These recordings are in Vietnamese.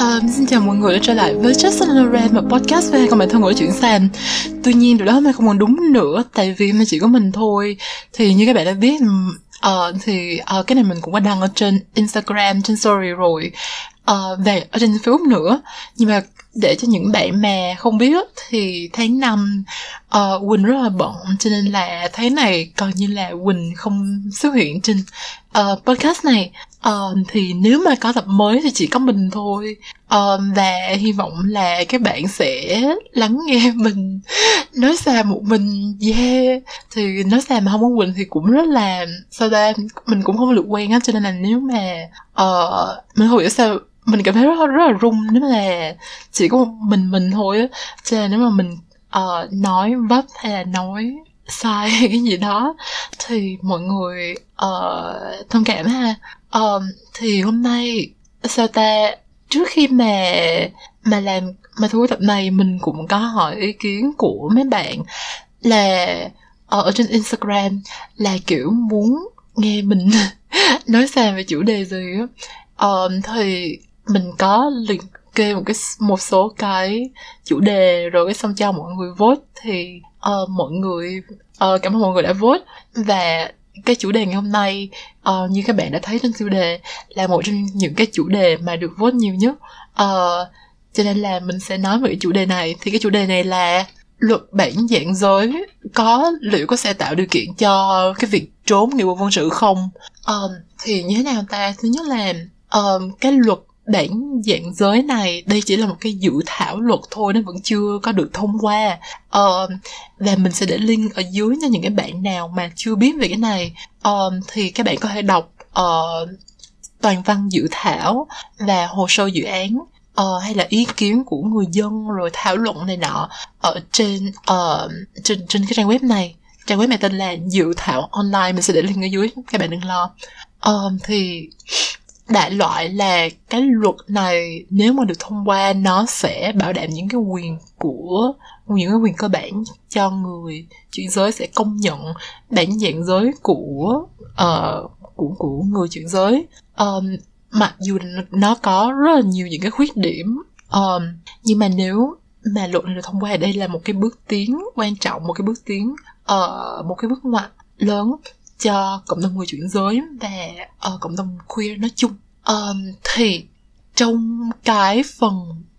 Um, xin chào mọi người đã trở lại với Just Loren và podcast về con bạn thân của chuyện Sam. Tuy nhiên điều đó hôm nay không còn đúng nữa Tại vì mà chỉ có mình thôi. Thì như các bạn đã biết uh, Thì uh, cái này mình cũng có đăng ở trên Instagram, trên story rồi. Uh, Về ở trên Facebook nữa. Nhưng mà để cho những bạn mà không biết thì tháng 5 uh, Quỳnh rất là bận cho nên là tháng này coi như là Quỳnh không xuất hiện trên uh, podcast này uh, thì nếu mà có tập mới thì chỉ có mình thôi. Uh, và hy vọng là các bạn sẽ lắng nghe mình nói xa một mình. Yeah. Thì nói xa mà không có Quỳnh thì cũng rất là sao ta mình cũng không được quen á cho nên là nếu mà uh, mình không hiểu sao mình cảm thấy rất, rất là rung nếu là chỉ có một mình mình thôi á. Cho nên nếu mà mình uh, nói vấp hay là nói sai hay cái gì đó thì mọi người uh, thông cảm ha um, thì hôm nay sao ta trước khi mà mà làm mà thu tập này mình cũng có hỏi ý kiến của mấy bạn là ờ, ở, trên Instagram là kiểu muốn nghe mình nói sao về chủ đề gì á. Um, thì mình có liệt kê một cái một số cái chủ đề rồi cái xong cho mọi người vote thì uh, mọi người uh, cảm ơn mọi người đã vote. Và cái chủ đề ngày hôm nay uh, như các bạn đã thấy trên tiêu đề là một trong những cái chủ đề mà được vote nhiều nhất. Uh, cho nên là mình sẽ nói về cái chủ đề này. Thì cái chủ đề này là luật bản dạng giới có liệu có sẽ tạo điều kiện cho cái việc trốn nghĩa vụ quân sự không? Um, thì như thế nào ta? Thứ nhất là um, cái luật bản dạng giới này đây chỉ là một cái dự thảo luật thôi nó vẫn chưa có được thông qua. Uh, và mình sẽ để link ở dưới cho những cái bạn nào mà chưa biết về cái này. Uh, thì các bạn có thể đọc uh, toàn văn dự thảo và hồ sơ dự án uh, hay là ý kiến của người dân rồi thảo luận này nọ ở trên uh, trên trên cái trang web này. Trang web này tên là dự thảo online mình sẽ để link ở dưới các bạn đừng lo. Uh, thì đại loại là cái luật này nếu mà được thông qua nó sẽ bảo đảm những cái quyền của những cái quyền cơ bản cho người chuyển giới sẽ công nhận bản dạng giới của uh, của của người chuyển giới. Um, mặc dù nó có rất là nhiều những cái khuyết điểm um, nhưng mà nếu mà luật này được thông qua đây là một cái bước tiến quan trọng một cái bước tiến uh, một cái bước ngoặt lớn cho cộng đồng người chuyển giới và uh, cộng đồng queer nói chung. Um, thì trong cái phần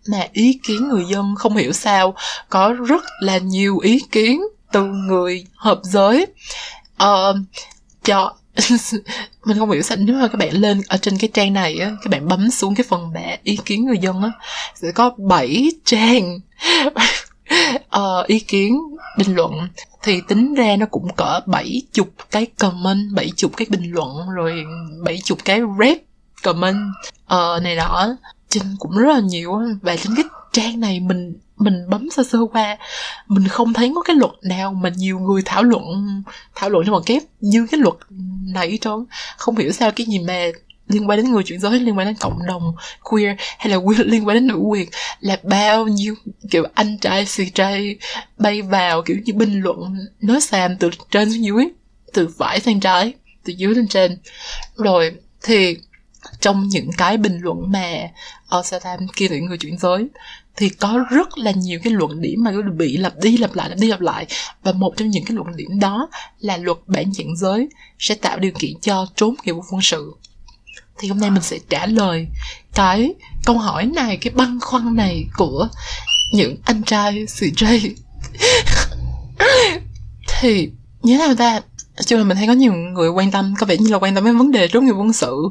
mà ý kiến người dân không hiểu sao có rất là nhiều ý kiến từ người hợp giới. Uh, cho mình không hiểu sao nếu mà các bạn lên ở trên cái trang này á các bạn bấm xuống cái phần mẹ ý kiến người dân á sẽ có 7 trang uh, ý kiến bình luận. Thì tính ra nó cũng cỡ bảy chục cái comment bảy chục cái bình luận rồi bảy chục cái rap comment. Uh, này nọ. Trên cũng rất là nhiều và trên cái trang này mình mình bấm sơ sơ qua mình không thấy có cái luật nào mà nhiều người thảo luận thảo luận trong một kép như cái luật này trơn. Không hiểu sao cái gì mà liên quan đến người chuyển giới, liên quan đến cộng đồng queer, hay là liên quan đến nữ quyền là bao nhiêu kiểu anh trai, xì trai bay vào kiểu như bình luận nói xàm từ trên xuống dưới, từ phải sang trái, từ dưới lên trên. Rồi thì trong những cái bình luận mà ở sao kia tuyển người chuyển giới, thì có rất là nhiều cái luận điểm mà bị lặp đi lặp lại, lặp đi lặp lại. Và một trong những cái luận điểm đó là luật bản dạng giới sẽ tạo điều kiện cho trốn nghĩa vụ quân sự thì hôm nay mình sẽ trả lời cái câu hỏi này cái băn khoăn này của những anh trai CJ thì như thế nào ta? Chung là mình thấy có nhiều người quan tâm có vẻ như là quan tâm đến vấn đề trốn nghiệp quân sự.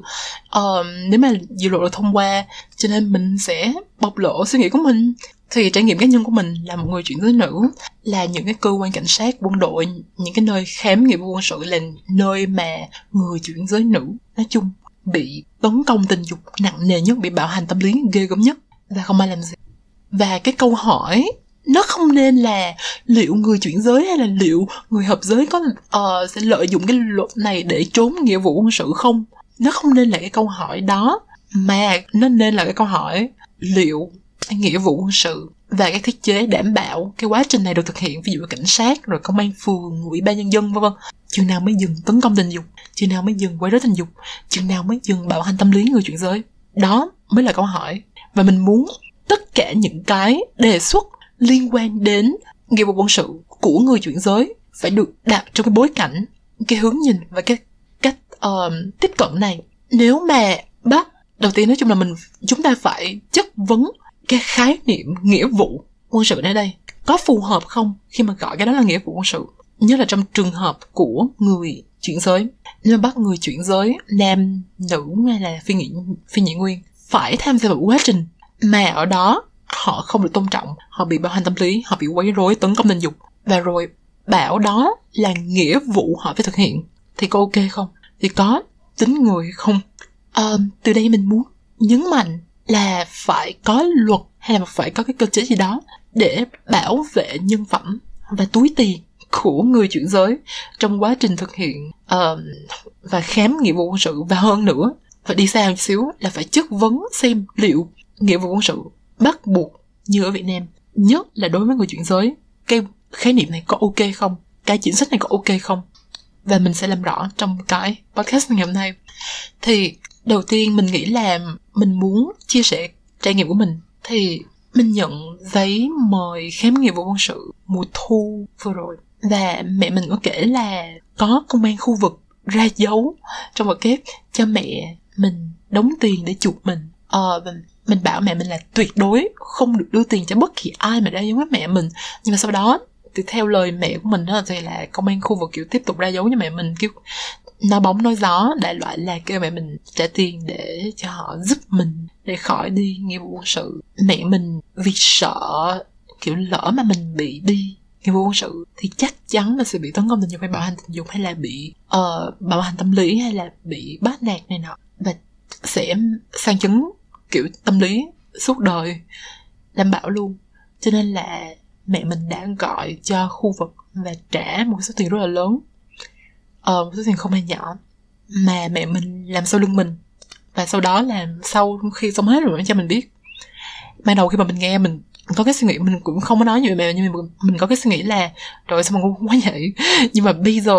Um, nếu mà dự luật được thông qua cho nên mình sẽ bộc lộ suy nghĩ của mình. Thì trải nghiệm cá nhân của mình là một người chuyển giới nữ là những cái cơ quan cảnh sát quân đội những cái nơi khám nghiệp quân sự là nơi mà người chuyển giới nữ. Nói chung bị tấn công tình dục nặng nề nhất bị bạo hành tâm lý ghê gớm nhất và không ai làm gì. Và cái câu hỏi nó không nên là liệu người chuyển giới hay là liệu người hợp giới có uh, sẽ lợi dụng cái luật này để trốn nghĩa vụ quân sự không? Nó không nên là cái câu hỏi đó mà nó nên là cái câu hỏi liệu nghĩa vụ quân sự và các thiết chế đảm bảo cái quá trình này được thực hiện ví dụ cảnh sát rồi công an phường ủy ban nhân dân vân vân chừng nào mới dừng tấn công tình dục? Chừng nào mới dừng quấy rối tình dục? Chừng nào mới dừng bạo hành tâm lý người chuyển giới? Đó mới là câu hỏi. Và mình muốn tất cả những cái đề xuất liên quan đến nghĩa vụ quân sự của người chuyển giới phải được đặt trong cái bối cảnh cái hướng nhìn và cái cách uh, tiếp cận này. Nếu mà bắt đầu tiên nói chung là mình chúng ta phải chất vấn cái khái niệm nghĩa vụ quân sự ở đây. Có phù hợp không khi mà gọi cái đó là nghĩa vụ quân sự? Nhất là trong trường hợp của người chuyển giới. Nếu bắt người chuyển giới nam nữ hay là phi nhị phi nhị nguyên phải tham gia vào quá trình. Mà ở đó họ không được tôn trọng. Họ bị bạo hành tâm lý họ bị quấy rối tấn công tình dục. Và rồi bảo đó là nghĩa vụ họ phải thực hiện. Thì có ok không? Thì có tính người không? À, từ đây mình muốn nhấn mạnh là phải có luật hay là phải có cái cơ chế gì đó để bảo vệ nhân phẩm và túi tiền của người chuyển giới trong quá trình thực hiện uh, và khám nghĩa vụ quân sự. Và hơn nữa phải đi xa một xíu là phải chất vấn xem liệu nghĩa vụ quân sự bắt buộc như ở Việt Nam nhất là đối với người chuyển giới cái khái niệm này có ok không? Cái chính sách này có ok không? Và mình sẽ làm rõ trong cái podcast ngày hôm nay. Thì đầu tiên mình nghĩ là mình muốn chia sẻ trải nghiệm của mình. Thì mình nhận giấy mời khám nghiệm vụ quân sự mùa thu vừa rồi và mẹ mình có kể là có công an khu vực ra dấu trong một kép cho mẹ mình đóng tiền để chuộc mình. Ờ mình, mình bảo mẹ mình là tuyệt đối không được đưa tiền cho bất kỳ ai mà ra dấu với mẹ mình. Nhưng mà sau đó thì theo lời mẹ của mình đó thì là công an khu vực kiểu tiếp tục ra dấu cho mẹ mình kiểu nó bóng nói gió đại loại là kêu mẹ mình trả tiền để cho họ giúp mình để khỏi đi nghĩa vụ quân sự. Mẹ mình vì sợ kiểu lỡ mà mình bị đi nghĩa vụ quân sự thì chắc chắn là sẽ bị tấn công tình dục hay bạo hành tình dục hay là bị ờ, uh, bạo hành tâm lý hay là bị bắt nạt này nọ. Và sẽ sang chấn kiểu tâm lý suốt đời đảm bảo luôn. Cho nên là mẹ mình đã gọi cho khu vực và trả một số tiền rất là lớn. Ờ một số tiền không hề nhỏ mà mẹ mình làm sau lưng mình. Và sau đó là sau khi xong hết rồi mới cho mình biết. Ban đầu khi mà mình nghe mình có cái suy nghĩ mình cũng không có nói như mẹ nhưng mà mình có cái suy nghĩ là rồi sao mà cũng quá vậy? Nhưng mà bây giờ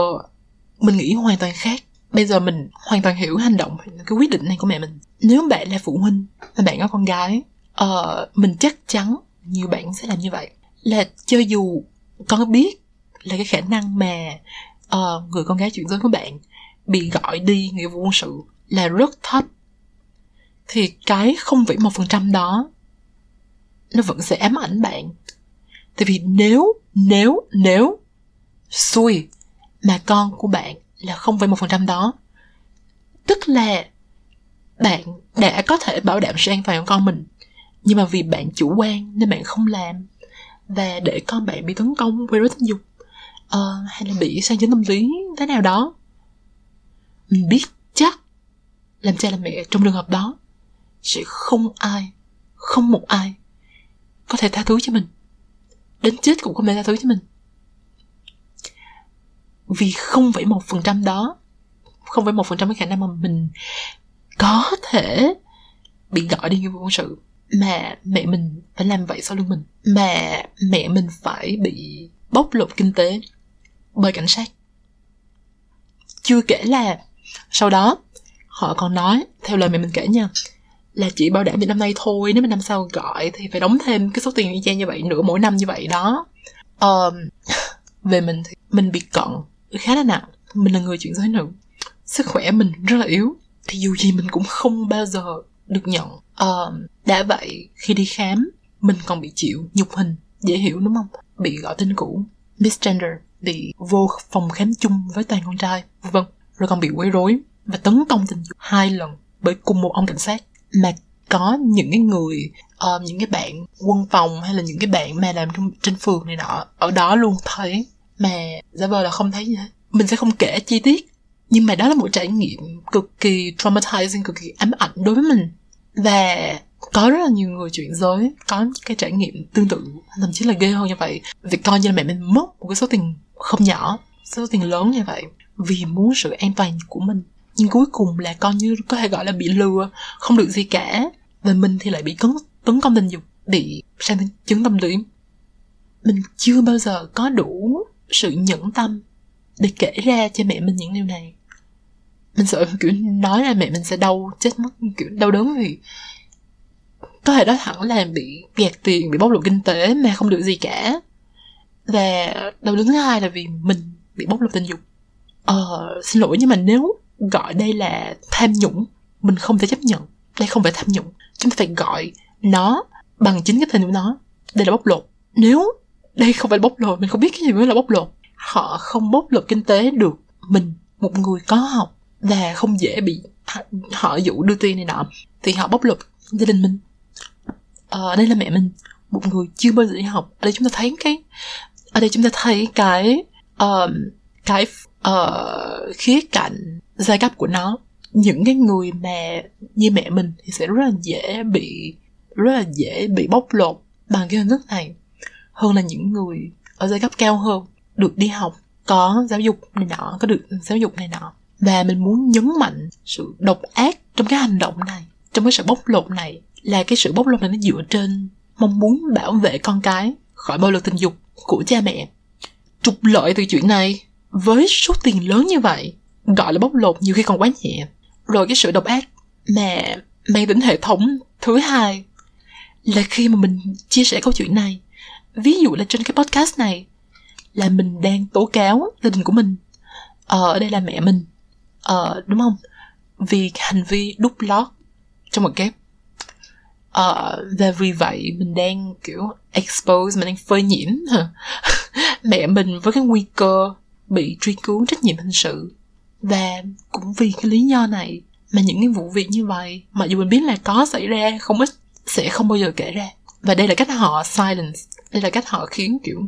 mình nghĩ hoàn toàn khác. Bây giờ mình hoàn toàn hiểu hành động cái quyết định này của mẹ mình. Nếu bạn là phụ huynh và bạn có con gái uh, mình chắc chắn nhiều bạn sẽ làm như vậy. Là cho dù con biết là cái khả năng mà uh, người con gái chuyển giới của bạn bị gọi đi nghĩa vụ quân sự là rất thấp thì cái không một phần trăm đó nó vẫn sẽ ám ảnh bạn. Tại vì nếu nếu nếu xui mà con của bạn là không một phần trăm đó tức là bạn đã có thể bảo đảm sự an toàn của con mình nhưng mà vì bạn chủ quan nên bạn không làm và để con bạn bị tấn công quay đối tình dục uh, hay là bị sang chấn tâm lý thế nào đó. Mình biết chắc làm cha làm mẹ trong trường hợp đó sẽ không ai không một ai có thể tha thứ cho mình. Đến chết cũng không thể tha thứ cho mình. Vì không phải một phần trăm đó, không phải một phần trăm cái khả năng mà mình có thể bị gọi đi nghĩa vụ quân sự. Mà mẹ mình phải làm vậy sau lưng mình. Mà mẹ mình phải bị bóc lột kinh tế bởi cảnh sát. Chưa kể là sau đó, họ còn nói, theo lời mẹ mình kể nha là chỉ bảo đảm cho năm nay thôi nếu mà năm sau gọi thì phải đóng thêm cái số tiền y chang như vậy nữa mỗi năm như vậy đó. Um, về mình thì mình bị cận khá là nặng mình là người chuyển giới nữ sức khỏe mình rất là yếu thì dù gì mình cũng không bao giờ được nhận. Um, đã vậy khi đi khám mình còn bị chịu nhục hình dễ hiểu đúng không? Bị gọi tên cũ misgender bị vô phòng khám chung với toàn con trai vân. Rồi còn bị quấy rối và tấn công tình dục hai lần bởi cùng một ông cảnh sát mà có những cái người uh, những cái bạn quân phòng hay là những cái bạn mà làm trong trên phường này nọ ở đó luôn thấy mà giả vờ là không thấy gì hết. Mình sẽ không kể chi tiết nhưng mà đó là một trải nghiệm cực kỳ traumatizing cực kỳ ám ảnh đối với mình. Và có rất là nhiều người chuyển giới có cái trải nghiệm tương tự thậm chí là ghê hơn như vậy. Việc coi như là mẹ mình mất một cái số tiền không nhỏ số tiền lớn như vậy vì muốn sự an toàn của mình nhưng cuối cùng là coi như có thể gọi là bị lừa, không được gì cả. Và mình thì lại bị cấn tấn công tình dục bị sang chứng tâm lý mình chưa bao giờ có đủ sự nhẫn tâm để kể ra cho mẹ mình những điều này. Mình sợ, kiểu, nói là mẹ mình sẽ đau chết mất, kiểu, đau đớn vì có thể nói thẳng là bị gạt tiền, bị bóc lột kinh tế mà không được gì cả. Và đầu đứng thứ hai là vì mình bị bóc lột tình dục. Ờ xin lỗi nhưng mà nếu gọi đây là tham nhũng. Mình không thể chấp nhận. Đây không phải tham nhũng. Chúng ta phải gọi nó bằng chính cái tên của nó. Đây là bóc lột. Nếu đây không phải bóc lột mình không biết cái gì mới là bóc lột. Họ không bóc lột kinh tế được mình. Một người có học và không dễ bị họ dụ đưa tiền này nọ. Thì họ bóc lột gia đình mình. Ờ, đây là mẹ mình. Một người chưa bao giờ đi học. Ở đây chúng ta thấy cái ở đây chúng ta thấy cái uh, cái uh, khía cạnh giai cấp của nó. Những cái người mà như mẹ mình thì sẽ rất là dễ bị rất là dễ bị bóc lột bằng cái hình thức này. Hơn là những người ở giai cấp cao hơn được đi học có giáo dục này nọ có được giáo dục này nọ. Và mình muốn nhấn mạnh sự độc ác trong cái hành động này trong cái sự bóc lột này là cái sự bóc lột này nó dựa trên mong muốn bảo vệ con cái khỏi bạo lực tình dục của cha mẹ. Trục lợi từ chuyện này với số tiền lớn như vậy gọi là bóc lột nhiều khi còn quá nhẹ. Rồi cái sự độc ác mà mang tính hệ thống thứ hai là khi mà mình chia sẻ câu chuyện này. Ví dụ là trên cái podcast này là mình đang tố cáo gia đình của mình. Ờ, ở đây là mẹ mình. Ờ, đúng không? Vì hành vi đút lót trong một kép. Ờ, và vì vậy mình đang kiểu expose mình đang phơi nhiễm. Mẹ mình với cái nguy cơ bị truy cứu trách nhiệm hình sự. Và cũng vì cái lý do này mà những cái vụ việc như vậy mặc dù mình biết là có xảy ra, không ít sẽ không bao giờ kể ra. Và đây là cách họ silence, đây là cách họ khiến kiểu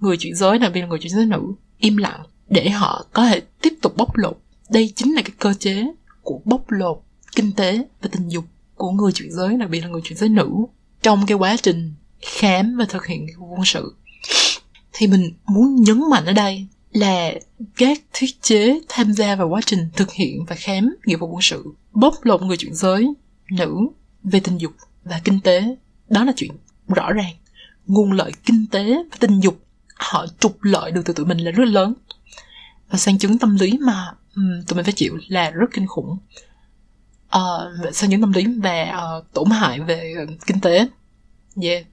người chuyển giới đặc biệt là người chuyển giới nữ im lặng để họ có thể tiếp tục bóc lột. Đây chính là cái cơ chế của bóc lột kinh tế và tình dục của người chuyển giới đặc biệt là người chuyển giới nữ trong cái quá trình khám và thực hiện quân sự. Thì mình muốn nhấn mạnh ở đây là các thiết chế tham gia vào quá trình thực hiện và khám nghĩa vụ quân sự bóc lột người chuyển giới nữ về tình dục và kinh tế. Đó là chuyện rõ ràng. Nguồn lợi kinh tế và tình dục họ trục lợi được từ tụi mình là rất lớn. Và sang chứng tâm lý mà um, tụi mình phải chịu là rất kinh khủng. Uh, sang chứng tâm lý và uh, ờ, tổn hại về uh, kinh tế. Yeah.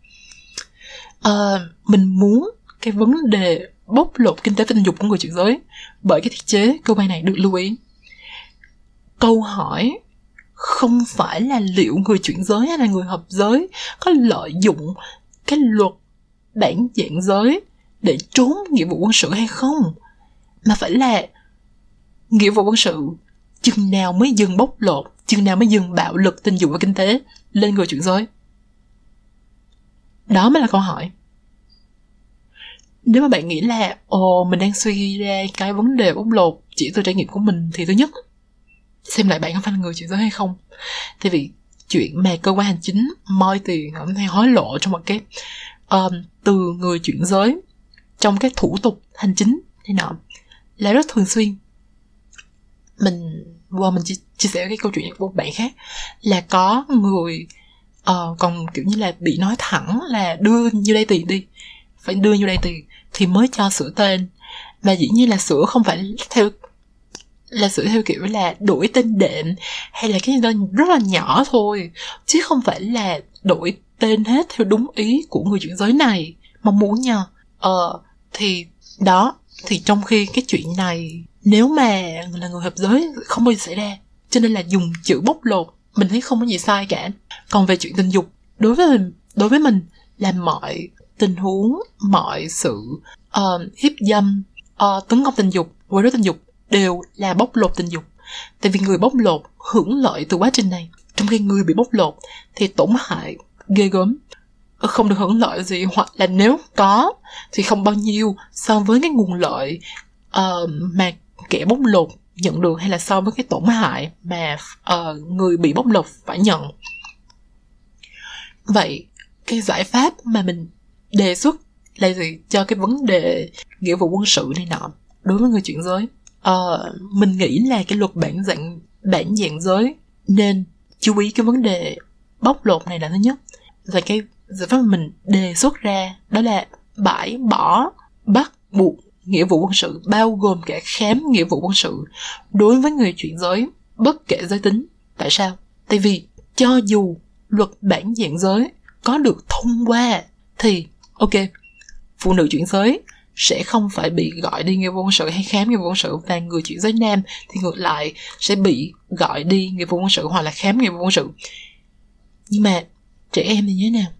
Uh, mình muốn cái vấn đề bóc lột kinh tế và tình dục của người chuyển giới. Bởi cái thiết chế cơ quan này được lưu ý. Câu hỏi không phải là liệu người chuyển giới hay là người hợp giới có lợi dụng cái luật bản dạng giới để trốn nghĩa vụ quân sự hay không, mà phải là nghĩa vụ quân sự chừng nào mới dừng bóc lột, chừng nào mới dừng bạo lực tình dục và kinh tế lên người chuyển giới? Đó mới là câu hỏi nếu mà bạn nghĩ là ồ mình đang suy ra cái vấn đề bóc lột chỉ từ trải nghiệm của mình thì thứ nhất xem lại bạn có phải là người chuyển giới hay không. Tại vì chuyện mà cơ quan hành chính moi tiền hay hối lộ trong một cái um, từ người chuyển giới trong cái thủ tục hành chính thế nọ là rất thường xuyên. Mình qua mình chia, chia sẻ cái câu chuyện của một bạn khác là có người uh, còn kiểu như là bị nói thẳng là đưa như đây tiền đi phải đưa như đây tiền thì mới cho sửa tên. Và dĩ nhiên là sửa không phải theo, là sửa theo kiểu là đổi tên đệm hay là cái gì đó, rất là nhỏ thôi, chứ không phải là đổi tên hết theo đúng ý của người chuyển giới này mong muốn nha. Ờ thì đó, thì trong khi cái chuyện này, nếu mà là người hợp giới không bao giờ xảy ra, cho nên là dùng chữ bóc lột, mình thấy không có gì sai cả. Còn về chuyện tình dục, đối với mình đối với mình là mọi tình huống mọi sự uh, hiếp dâm uh, tấn công tình dục quấy rối tình dục đều là bóc lột tình dục. Tại vì người bóc lột hưởng lợi từ quá trình này. Trong khi người bị bóc lột thì tổn hại ghê gớm. Không được hưởng lợi gì hoặc là nếu có thì không bao nhiêu so với cái nguồn lợi uh, mà kẻ bóc lột nhận được hay là so với cái tổn hại mà uh, người bị bóc lột phải nhận. Vậy cái giải pháp mà mình đề xuất là gì cho cái vấn đề nghĩa vụ quân sự này nọ đối với người chuyển giới. Uh, mình nghĩ là cái luật bản dạng bản dạng giới nên chú ý cái vấn đề bóc lột này là thứ nhất. Và cái giải pháp mình đề xuất ra đó là bãi bỏ bắt buộc nghĩa vụ quân sự bao gồm cả khám nghĩa vụ quân sự đối với người chuyển giới bất kể giới tính. Tại sao? Tại vì cho dù luật bản dạng giới có được thông qua thì ok phụ nữ chuyển giới sẽ không phải bị gọi đi nghĩa vụ quân sự hay khám nghĩa vụ quân sự và người chuyển giới nam thì ngược lại sẽ bị gọi đi nghĩa vụ quân sự hoặc là khám nghĩa vụ quân sự. Nhưng mà trẻ em thì như thế nào?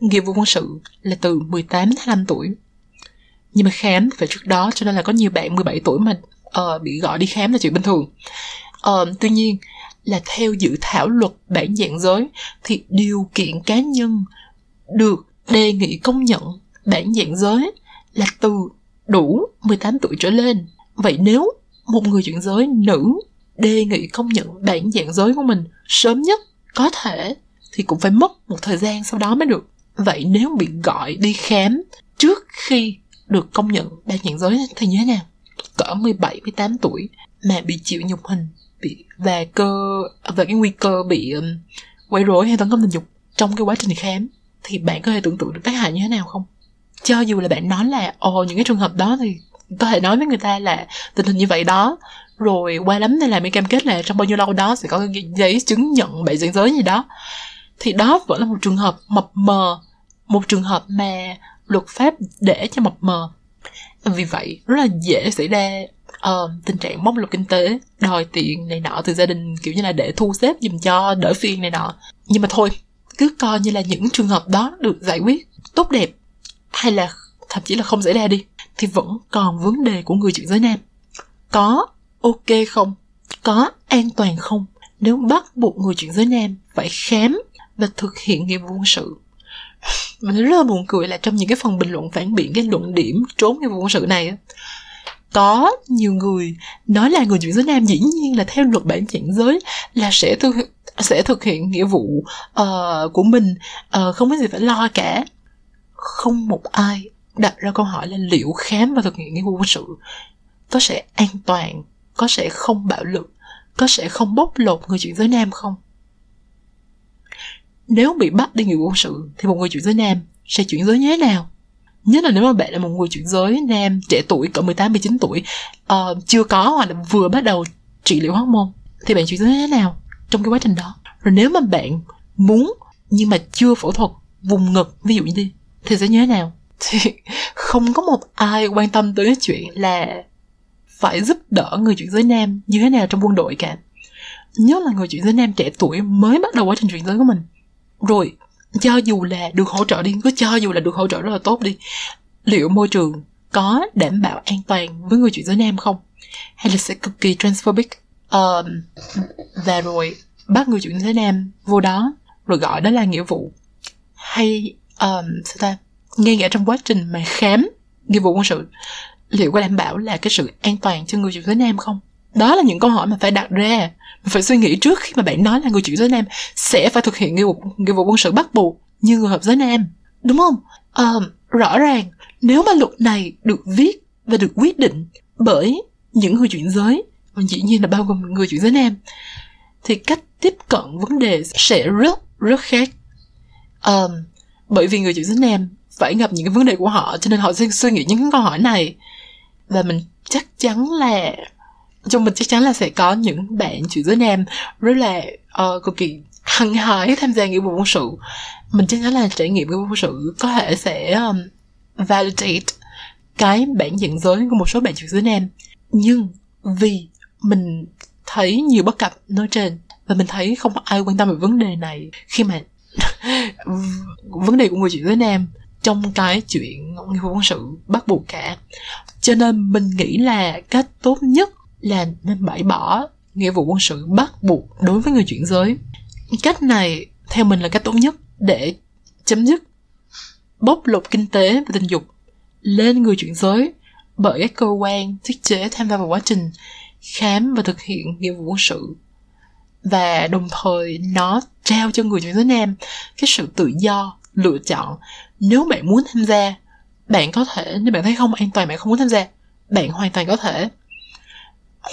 Nghĩa vụ quân sự là từ 18 đến 25 tuổi. Nhưng mà khám phải trước đó cho nên là có nhiều bạn 17 tuổi mà uh, bị gọi đi khám là chuyện bình thường. Uh, tuy nhiên là theo dự thảo luật bản dạng giới thì điều kiện cá nhân được đề nghị công nhận bản dạng giới là từ đủ 18 tuổi trở lên. Vậy nếu một người chuyển giới nữ đề nghị công nhận bản dạng giới của mình sớm nhất có thể thì cũng phải mất một thời gian sau đó mới được. Vậy nếu bị gọi đi khám trước khi được công nhận bản dạng giới thì như thế nào? Cỡ 17, 18 tuổi mà bị chịu nhục hình bị và cơ và cái nguy cơ bị um, quấy rối hay tấn công tình dục trong cái quá trình khám thì bạn có thể tưởng tượng được tác hại như thế nào không? cho dù là bạn nói là ồ những cái trường hợp đó thì có thể nói với người ta là tình hình như vậy đó. Rồi qua lắm nên là mới cam kết là trong bao nhiêu lâu đó sẽ có cái giấy chứng nhận bệnh diễn giới gì đó. Thì đó vẫn là một trường hợp mập mờ một trường hợp mà luật pháp để cho mập mờ. Vì vậy rất là dễ xảy ra uh, tình trạng bóc lột kinh tế đòi tiền này nọ từ gia đình kiểu như là để thu xếp dùm cho đỡ phiền này nọ. Nhưng mà thôi cứ coi như là những trường hợp đó được giải quyết tốt đẹp, hay là thậm chí là không xảy ra đi, thì vẫn còn vấn đề của người chuyển giới nam. Có ok không? Có an toàn không? Nếu bắt buộc người chuyển giới nam phải khám và thực hiện nghĩa vụ quân sự. Mình rất là buồn cười là trong những cái phần bình luận phản biện, cái luận điểm trốn nghĩa vụ quân sự này có nhiều người nói là người chuyển giới nam dĩ nhiên là theo luật bản chuyển giới là sẽ thực sẽ thực hiện nghĩa vụ uh, của mình. Uh, không có gì phải lo cả. Không một ai đặt ra câu hỏi là liệu khám và thực hiện nghĩa vụ quân sự có sẽ an toàn có sẽ không bạo lực có sẽ không bóc lột người chuyển giới nam không? Nếu bị bắt đi nghĩa vụ quân sự thì một người chuyển giới nam sẽ chuyển giới như thế nào? Nhất là nếu mà bạn là một người chuyển giới nam trẻ tuổi cỡ 18 19 tuổi uh, chưa có hoặc là vừa bắt đầu trị liệu hormone thì bạn chuyển giới như thế nào? Trong cái quá trình đó. Rồi nếu mà bạn muốn nhưng mà chưa phẫu thuật vùng ngực, ví dụ như đi, thì sẽ như thế nào? Thì không có một ai quan tâm tới cái chuyện là phải giúp đỡ người chuyển giới nam như thế nào trong quân đội cả. Nhất là người chuyển giới nam trẻ tuổi mới bắt đầu quá trình chuyển giới của mình. Rồi, cho dù là được hỗ trợ đi, cứ cho dù là được hỗ trợ rất là tốt đi, liệu môi trường có đảm bảo an toàn với người chuyển giới nam không? Hay là sẽ cực kỳ transphobic? Um, và rồi bắt người chuyển giới nam vô đó rồi gọi đó là nghĩa vụ. Hay um, sao ta? Ngay cả trong quá trình mà khám nghĩa vụ quân sự liệu có đảm bảo là cái sự an toàn cho người chuyển giới nam không? Đó là những câu hỏi mà phải đặt ra mình phải suy nghĩ trước khi mà bạn nói là người chuyển giới nam sẽ phải thực hiện nghĩa vụ nghĩa vụ quân sự bắt buộc như người hợp giới nam. Đúng không? À, rõ ràng nếu mà luật này được viết và được quyết định bởi những người chuyển giới và dĩ nhiên là bao gồm người chuyển giới nam. Thì cách tiếp cận vấn đề sẽ rất rất khác. Um, bởi vì người chuyển giới nam phải gặp những cái vấn đề của họ cho nên họ sẽ suy nghĩ những câu hỏi này. Và mình chắc chắn là trong mình chắc chắn là sẽ có những bạn chuyển giới nam rất là uh, cực kỳ hăng hái tham gia nghĩa vụ quân sự. Mình chắc chắn là trải nghiệm nghĩa vụ quân sự có thể sẽ um, validate cái bản nhận giới của một số bạn chuyển giới nam. Nhưng vì mình thấy nhiều bất cập nói trên và mình thấy không có ai quan tâm về vấn đề này khi mà vấn đề của người chuyển giới nam trong cái chuyện nghĩa vụ quân sự bắt buộc cả. Cho nên mình nghĩ là cách tốt nhất là nên bãi bỏ nghĩa vụ quân sự bắt buộc đối với người chuyển giới. Cách này, theo mình là cách tốt nhất để chấm dứt bóc lột kinh tế và tình dục lên người chuyển giới bởi các cơ quan thiết chế tham gia vào quá trình khám và thực hiện nghĩa vụ quân sự. Và đồng thời nó trao cho người chuyển giới nam cái sự tự do lựa chọn. Nếu bạn muốn tham gia bạn có thể. Nếu bạn thấy không an toàn bạn không muốn tham gia bạn hoàn toàn có thể.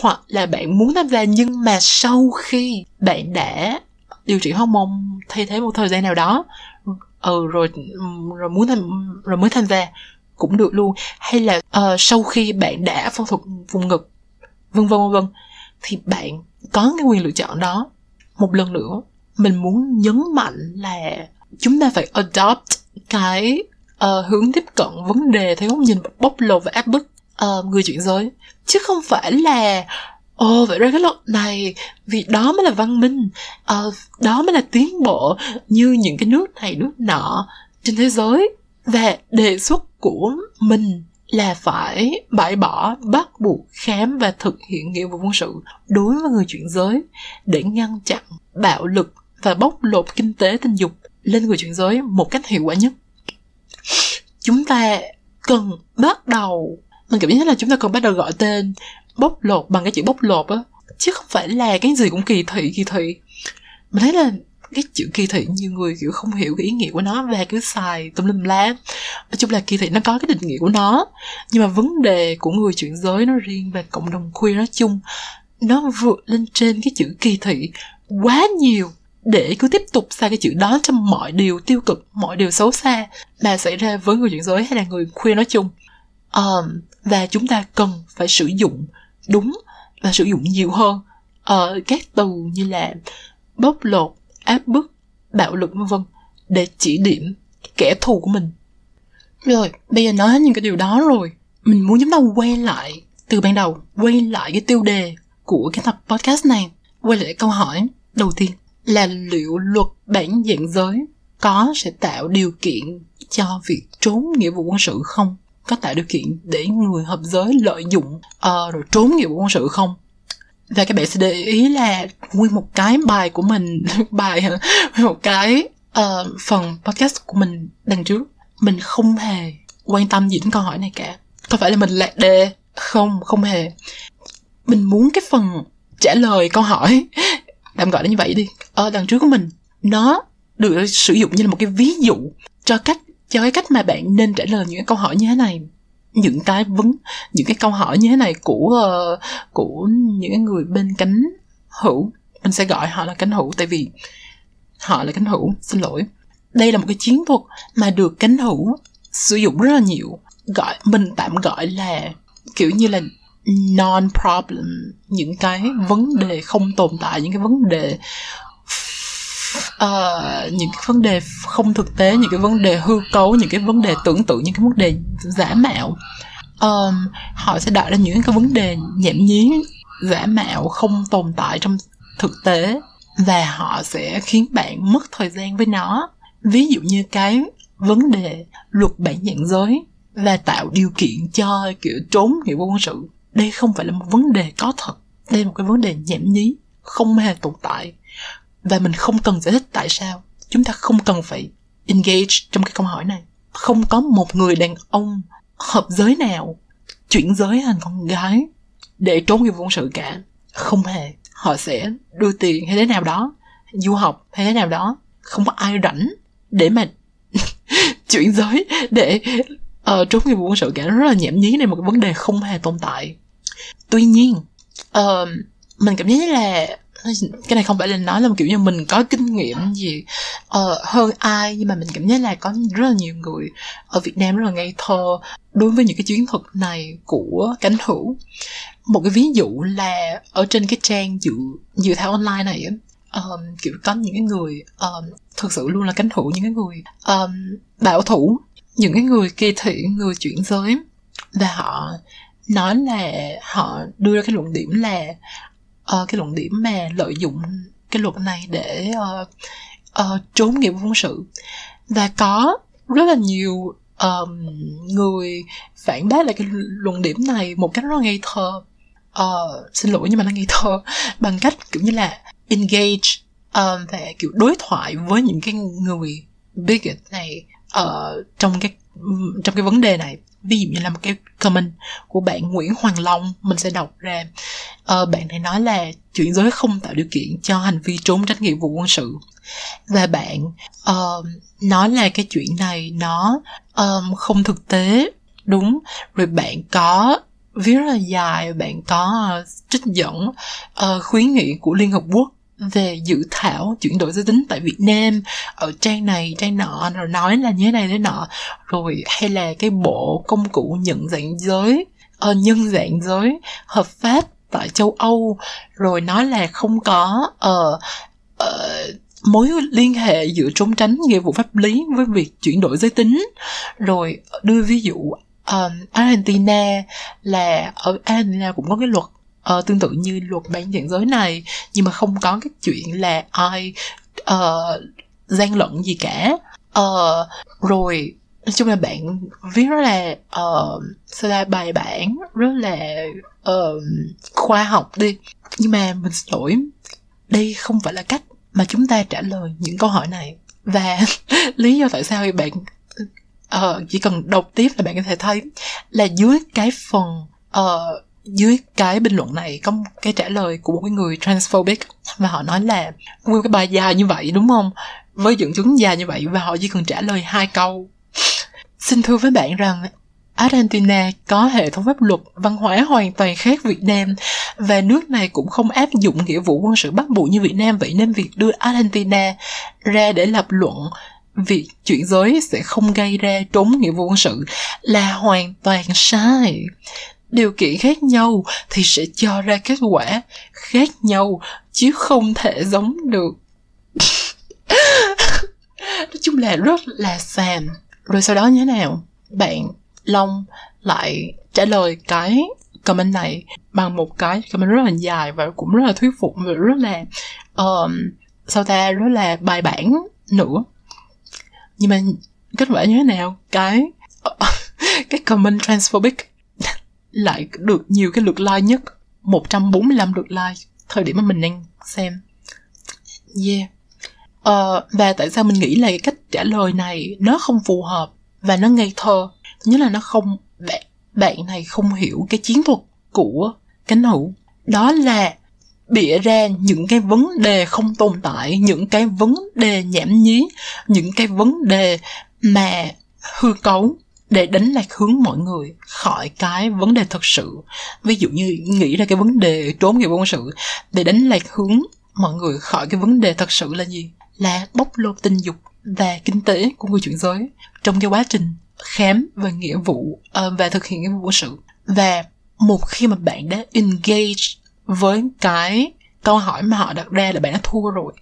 Hoặc là bạn muốn tham gia nhưng mà sau khi bạn đã điều trị hormone thay thế một thời gian nào đó ừ rồi rồi muốn tham rồi mới tham gia cũng được luôn. Hay là uh, sau khi bạn đã phẫu thuật vùng ngực vân vân vân thì bạn có cái quyền lựa chọn đó. Một lần nữa mình muốn nhấn mạnh là chúng ta phải adopt cái uh, hướng tiếp cận vấn đề theo góc nhìn bóc lột và áp bức uh, người chuyển giới. Chứ không phải là ồ vậy ra cái luật này vì đó mới là văn minh uh, đó mới là tiến bộ như những cái nước này nước nọ trên thế giới. Và đề xuất của mình là phải bãi bỏ, bắt buộc khám và thực hiện nghĩa vụ quân sự đối với người chuyển giới để ngăn chặn bạo lực và bóc lột kinh tế tình dục lên người chuyển giới một cách hiệu quả nhất. Chúng ta cần bắt đầu, mình cảm giác là chúng ta cần bắt đầu gọi tên bóc lột bằng cái chữ bóc lột á, chứ không phải là cái gì cũng kỳ thị kỳ thị. Mình thấy là cái chữ kỳ thị nhiều người kiểu không hiểu cái ý nghĩa của nó và cứ xài tùm lum la nói chung là kỳ thị nó có cái định nghĩa của nó nhưng mà vấn đề của người chuyển giới nó riêng và cộng đồng queer nói chung nó vượt lên trên cái chữ kỳ thị quá nhiều để cứ tiếp tục xài cái chữ đó trong mọi điều tiêu cực mọi điều xấu xa mà xảy ra với người chuyển giới hay là người queer nói chung. Um, và chúng ta cần phải sử dụng đúng và sử dụng nhiều hơn. Ở uh, các từ như là bóc lột áp bức bạo lực vân vân để chỉ điểm kẻ thù của mình. Rồi bây giờ nói hết những cái điều đó rồi. Mình muốn chúng ta quay lại từ ban đầu quay lại cái tiêu đề của cái tập podcast này. Quay lại câu hỏi đầu tiên là liệu luật bản dạng giới có sẽ tạo điều kiện cho việc trốn nghĩa vụ quân sự không? Có tạo điều kiện để người hợp giới lợi dụng uh, rồi trốn nghĩa vụ quân sự không? Và các bạn sẽ để ý là nguyên một cái bài của mình bài nguyên một cái uh, phần podcast của mình đằng trước. Mình không hề quan tâm gì đến câu hỏi này cả. Có phải là mình lạc đề? Không không hề. Mình muốn cái phần trả lời câu hỏi. Tạm gọi nó như vậy đi. Ở đằng trước của mình nó được sử dụng như là một cái ví dụ cho cách cho cái cách mà bạn nên trả lời những cái câu hỏi như thế này những cái vấn những cái câu hỏi như thế này của uh, của những người bên cánh hữu. Mình sẽ gọi họ là cánh hữu tại vì họ là cánh hữu xin lỗi. Đây là một cái chiến thuật mà được cánh hữu sử dụng rất là nhiều. Gọi mình tạm gọi là kiểu như là non problem những cái vấn đề không tồn tại những cái vấn đề uh, những cái vấn đề không thực tế những cái vấn đề hư cấu những cái vấn đề tưởng tượng những cái vấn đề giả mạo. Um, họ sẽ đặt ra những cái vấn đề nhảm nhí giả mạo không tồn tại trong thực tế và họ sẽ khiến bạn mất thời gian với nó. Ví dụ như cái vấn đề luật bản dạng giới và tạo điều kiện cho kiểu trốn nghĩa vụ quân sự đây không phải là một vấn đề có thật. Đây là một cái vấn đề nhảm nhí không hề tồn tại và mình không cần giải thích tại sao chúng ta không cần phải engage trong cái câu hỏi này. Không có một người đàn ông hợp giới nào chuyển giới thành con gái để trốn nghĩa vụ quân sự cả. Không hề. Họ sẽ đưa tiền hay thế nào đó du học hay thế nào đó. Không có ai rảnh để mà chuyển giới để uh, trốn nghĩa vụ quân sự cả. Nó rất là nhảm nhí này một cái vấn đề không hề tồn tại. Tuy nhiên uh, mình cảm thấy là cái này không phải là nói là một kiểu như mình có kinh nghiệm gì uh, hơn ai nhưng mà mình cảm thấy là có rất là nhiều người ở Việt Nam rất là ngây thơ đối với những cái chiến thuật này của cánh hữu. Một cái ví dụ là ở trên cái trang dự dự thảo online này um, kiểu có những cái người um, thực sự luôn là cánh hữu những cái người um, bảo thủ những cái người kỳ thị người chuyển giới. Và họ nói là họ đưa ra cái luận điểm là uh, cái luận điểm mà lợi dụng cái luật này để uh, uh, trốn nghĩa vụ quân sự. Và có rất là nhiều um, người phản bác lại cái luận điểm này một cách rất là ngây thơ. Uh, xin lỗi nhưng mà nó ngây thơ. Bằng cách kiểu như là engage uh, và kiểu đối thoại với những cái người bigot này uh, trong cái trong cái vấn đề này. Ví dụ như là một cái comment của bạn Nguyễn Hoàng Long mình sẽ đọc ra. Ờ, bạn này nói là chuyển giới không tạo điều kiện cho hành vi trốn tránh nghĩa vụ quân sự. Và bạn uh, nói là cái chuyện này nó um, không thực tế đúng. Rồi bạn có viết rất là dài bạn có uh, trích dẫn uh, khuyến nghị của liên hợp quốc về dự thảo chuyển đổi giới tính tại Việt Nam ở trang này trang nọ rồi nói là như thế này thế nọ. Rồi hay là cái bộ công cụ nhận dạng giới uh, nhân dạng giới hợp pháp tại châu Âu. Rồi nói là không có uh, uh, mối liên hệ giữa trốn tránh nghĩa vụ pháp lý với việc chuyển đổi giới tính. Rồi đưa ví dụ um, Argentina là ở Argentina cũng có cái luật uh, tương tự như luật bán dạng giới này nhưng mà không có cái chuyện là ai uh, gian lận gì cả. Uh, rồi nói chung là bạn viết rất là uh, sao là bài bản rất là uh, khoa học đi. Nhưng mà mình xin lỗi đây không phải là cách mà chúng ta trả lời những câu hỏi này. Và lý do tại sao thì bạn uh, chỉ cần đọc tiếp là bạn có thể thấy là dưới cái phần uh, dưới cái bình luận này có một cái trả lời của một cái người transphobic và họ nói là nguyên cái bài dài như vậy đúng không? Với dẫn chứng dài như vậy và họ chỉ cần trả lời hai câu. Xin thưa với bạn rằng Argentina có hệ thống pháp luật, văn hóa hoàn toàn khác Việt Nam và nước này cũng không áp dụng nghĩa vụ quân sự bắt buộc như Việt Nam. Vậy nên việc đưa Argentina ra để lập luận việc chuyển giới sẽ không gây ra trốn nghĩa vụ quân sự là hoàn toàn sai điều kiện khác nhau thì sẽ cho ra kết quả khác nhau chứ không thể giống được. Nói chung là rất là xàm. Rồi sau đó như thế nào? Bạn long lại trả lời cái comment này bằng một cái comment rất là dài và cũng rất là thuyết phục và rất là um, sao ta rất là bài bản nữa. Nhưng mà kết quả như thế nào? Cái cái comment transphobic lại được nhiều cái lượt like nhất. 145 lượt like thời điểm mà mình đang xem. Yeah. Uh, và tại sao mình nghĩ là cái cách trả lời này nó không phù hợp và nó ngây thơ? Nhất là nó không bạn bạn này không hiểu cái chiến thuật của cánh hữu đó là bịa ra những cái vấn đề không tồn tại những cái vấn đề nhảm nhí những cái vấn đề mà hư cấu để đánh lạc hướng mọi người khỏi cái vấn đề thật sự. Ví dụ như nghĩ ra cái vấn đề trốn nghiệp quân sự để đánh lạc hướng mọi người khỏi cái vấn đề thật sự là gì? Là bóc lột tình dục và kinh tế của người chuyển giới trong cái quá trình khám và nghĩa vụ uh, và thực hiện nghĩa vụ quân sự. Và một khi mà bạn đã engage với cái câu hỏi mà họ đặt ra là bạn đã thua rồi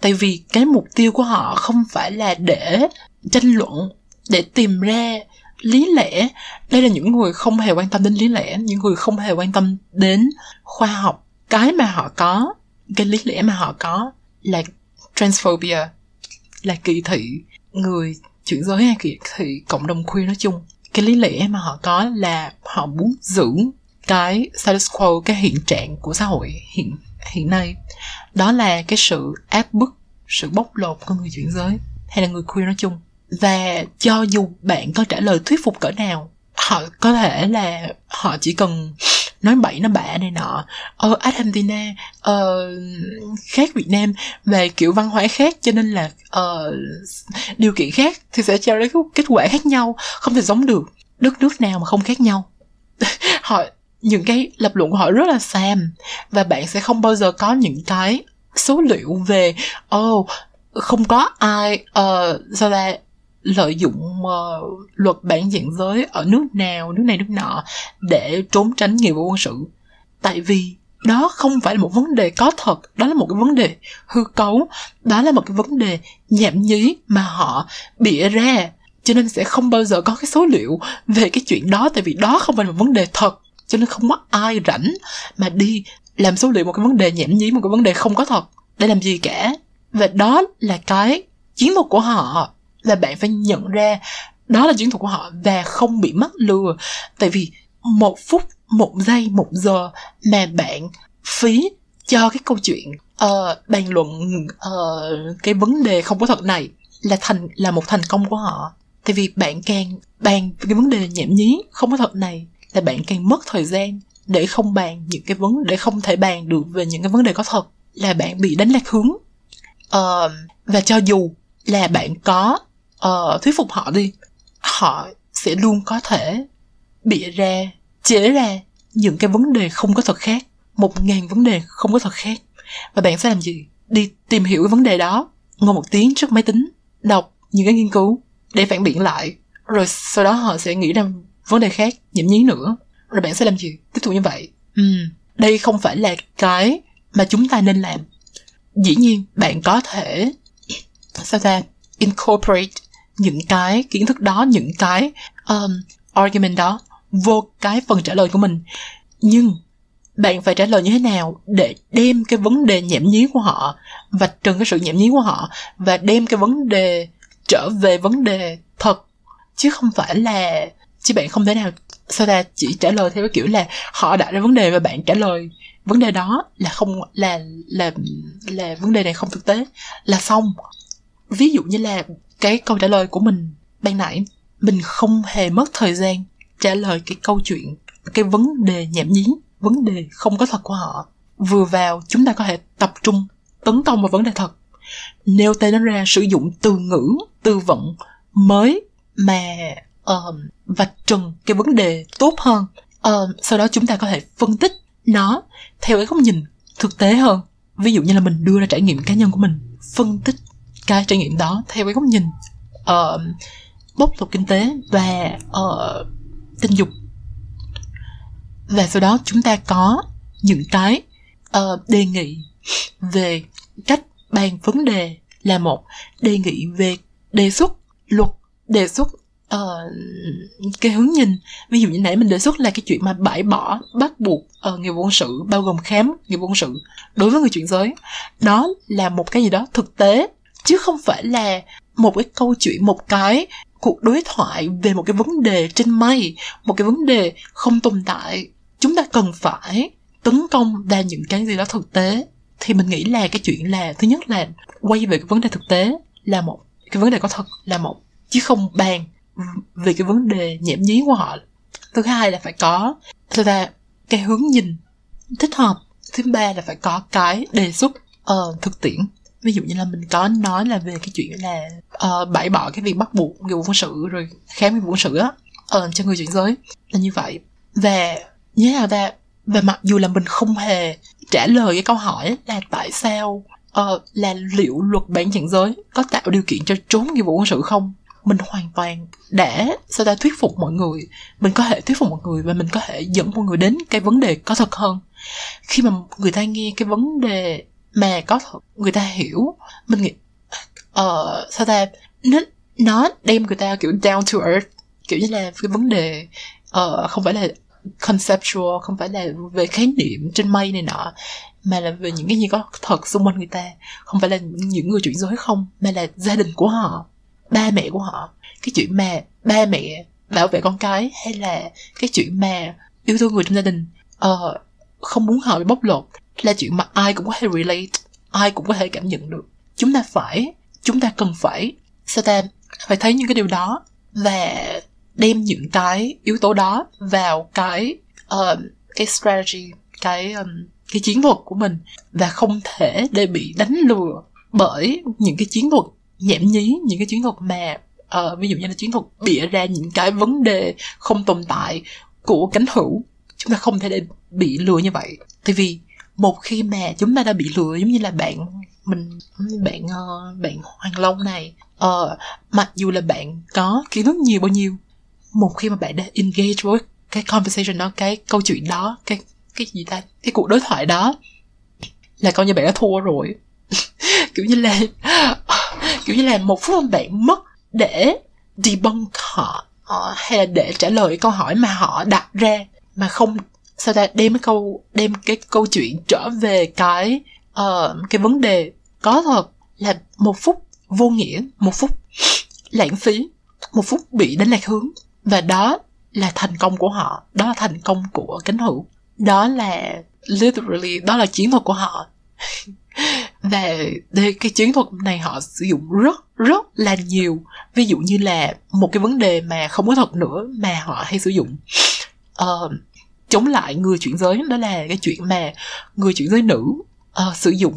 tại vì cái mục tiêu của họ không phải là để tranh luận để tìm ra lý lẽ. Đây là những người không hề quan tâm đến lý lẽ, những người không hề quan tâm đến khoa học. Cái mà họ có, cái lý lẽ mà họ có là transphobia, là kỳ thị. Người chuyển giới hay kỳ thị cộng đồng queer nói chung, cái lý lẽ mà họ có là họ muốn giữ cái status quo, cái hiện trạng của xã hội hiện hiện nay. Đó là cái sự áp bức, sự bóc lột của người chuyển giới hay là người queer nói chung và cho dù bạn có trả lời thuyết phục cỡ nào họ có thể là họ chỉ cần nói bậy nó bạ này nọ. Ờ Argentina ờ, khác Việt Nam về kiểu văn hóa khác cho nên là ờ, điều kiện khác thì sẽ cho ra kết quả khác nhau không thể giống được. Đất nước nào mà không khác nhau. Họ những cái lập luận của họ rất là xàm và bạn sẽ không bao giờ có những cái số liệu về oh không có ai uh, sao là lợi dụng uh, luật bản dạng giới ở nước nào nước này nước nọ để trốn tránh nghĩa vụ quân sự. Tại vì đó không phải là một vấn đề có thật đó là một cái vấn đề hư cấu đó là một cái vấn đề nhảm nhí mà họ bịa ra cho nên sẽ không bao giờ có cái số liệu về cái chuyện đó tại vì đó không phải là một vấn đề thật cho nên không có ai rảnh mà đi làm số liệu một cái vấn đề nhảm nhí một cái vấn đề không có thật để làm gì cả. Và đó là cái chiến thuật của họ là bạn phải nhận ra đó là chiến thuật của họ và không bị mắc lừa. Tại vì một phút một giây một giờ mà bạn phí cho cái câu chuyện uh, bàn luận uh, cái vấn đề không có thật này là thành là một thành công của họ. Tại vì bạn càng bàn cái vấn đề nhảm nhí không có thật này là bạn càng mất thời gian để không bàn những cái vấn để không thể bàn được về những cái vấn đề có thật là bạn bị đánh lạc hướng. Uh, và cho dù là bạn có uh, thuyết phục họ đi. Họ sẽ luôn có thể bịa ra chế ra những cái vấn đề không có thật khác. Một ngàn vấn đề không có thật khác. Và bạn sẽ làm gì? Đi tìm hiểu cái vấn đề đó. Ngồi một tiếng trước máy tính đọc những cái nghiên cứu để phản biện lại. Rồi sau đó họ sẽ nghĩ ra vấn đề khác nhiễm nhí nữa. Rồi bạn sẽ làm gì? Tiếp tục như vậy. Ừ, đây không phải là cái mà chúng ta nên làm. Dĩ nhiên bạn có thể sao ta incorporate những cái kiến thức đó những cái um, argument đó vô cái phần trả lời của mình. Nhưng bạn phải trả lời như thế nào để đem cái vấn đề nhảm nhí của họ và trừng cái sự nhảm nhí của họ và đem cái vấn đề trở về vấn đề thật? Chứ không phải là chứ bạn không thể nào sao ta chỉ trả lời theo cái kiểu là họ đặt ra vấn đề và bạn trả lời vấn đề đó là không là là là vấn đề này không thực tế là xong. Ví dụ như là cái câu trả lời của mình ban nãy. Mình không hề mất thời gian trả lời cái câu chuyện cái vấn đề nhảm nhí vấn đề không có thật của họ. Vừa vào chúng ta có thể tập trung tấn công vào vấn đề thật. Nêu tên nó ra sử dụng từ ngữ từ vựng mới mà uh, vạch trần cái vấn đề tốt hơn. Uh, sau đó chúng ta có thể phân tích nó theo cái góc nhìn thực tế hơn. Ví dụ như là mình đưa ra trải nghiệm cá nhân của mình phân tích cái trải nghiệm đó theo cái góc nhìn uh, bóc lột kinh tế và uh, tình dục. Và sau đó chúng ta có những cái uh, đề nghị về cách bàn vấn đề là một đề nghị về đề xuất luật đề xuất uh, cái hướng nhìn. Ví dụ như nãy mình đề xuất là cái chuyện mà bãi bỏ bắt buộc uh, nghiệp quân sự bao gồm khám nghiệp quân sự đối với người chuyển giới. Đó là một cái gì đó thực tế chứ không phải là một cái câu chuyện một cái cuộc đối thoại về một cái vấn đề trên mây một cái vấn đề không tồn tại. Chúng ta cần phải tấn công ra những cái gì đó thực tế. Thì mình nghĩ là cái chuyện là thứ nhất là quay về cái vấn đề thực tế là một cái vấn đề có thật là một chứ không bàn về cái vấn đề nhiễm nhí của họ. Thứ hai là phải có thứ ba cái hướng nhìn thích hợp. Thứ ba là phải có cái đề xuất uh, thực tiễn ví dụ như là mình có nói là về cái chuyện là uh, bãi bỏ cái việc bắt buộc nghiệp vụ quân sự rồi khám nghiệp vụ quân sự á uh, cho người chuyển giới là như vậy. Và như thế nào ta? Và mặc dù là mình không hề trả lời cái câu hỏi là tại sao uh, là liệu luật bản chuyển giới có tạo điều kiện cho trốn nghĩa vụ quân sự không? Mình hoàn toàn đã sao ta thuyết phục mọi người. Mình có thể thuyết phục mọi người và mình có thể dẫn mọi người đến cái vấn đề có thật hơn. Khi mà người ta nghe cái vấn đề mà có thật người ta hiểu. Mình nghĩ ờ uh, sao ta nó nó đem người ta kiểu down to earth kiểu như là cái vấn đề uh, không phải là conceptual không phải là về khái niệm trên mây này nọ mà là về những cái gì có thật xung quanh người ta. Không phải là những người chuyển giới không mà là gia đình của họ ba mẹ của họ. Cái chuyện mà ba mẹ bảo vệ con cái hay là cái chuyện mà yêu thương người trong gia đình uh, không muốn họ bị bóc lột là chuyện mà ai cũng có thể relate ai cũng có thể cảm nhận được. Chúng ta phải chúng ta cần phải sao ta phải thấy những cái điều đó và đem những cái yếu tố đó vào cái uh, cái strategy cái um, cái chiến thuật của mình và không thể để bị đánh lừa bởi những cái chiến thuật nhảm nhí những cái chiến thuật mà uh, ví dụ như là chiến thuật bịa ra những cái vấn đề không tồn tại của cánh hữu. Chúng ta không thể để bị lừa như vậy. Tại vì một khi mà chúng ta đã bị lừa giống như là bạn mình bạn ờ, bạn hoàng long này uh, mặc dù là bạn có kiến thức nhiều bao nhiêu một khi mà bạn đã engage với cái conversation đó cái câu chuyện đó cái cái gì ta cái cuộc đối thoại đó là coi như bạn đã thua rồi. Kiểu như là kiểu như là một phút bạn mất để debunk họ uh, hay là để trả lời câu hỏi mà họ đặt ra mà không sao ta? Đem cái câu đem cái câu chuyện trở về cái uh, cái vấn đề có thật là một phút vô nghĩa một phút lãng phí một phút bị đánh lạc hướng. Và đó là thành công của họ đó là thành công của cánh hữu. Đó là literally đó là chiến thuật của họ. Và cái chiến thuật này họ sử dụng rất rất là nhiều. Ví dụ như là một cái vấn đề mà không có thật nữa mà họ hay sử dụng. Uh, chống lại người chuyển giới. Đó là cái chuyện mà người chuyển giới nữ uh, sử dụng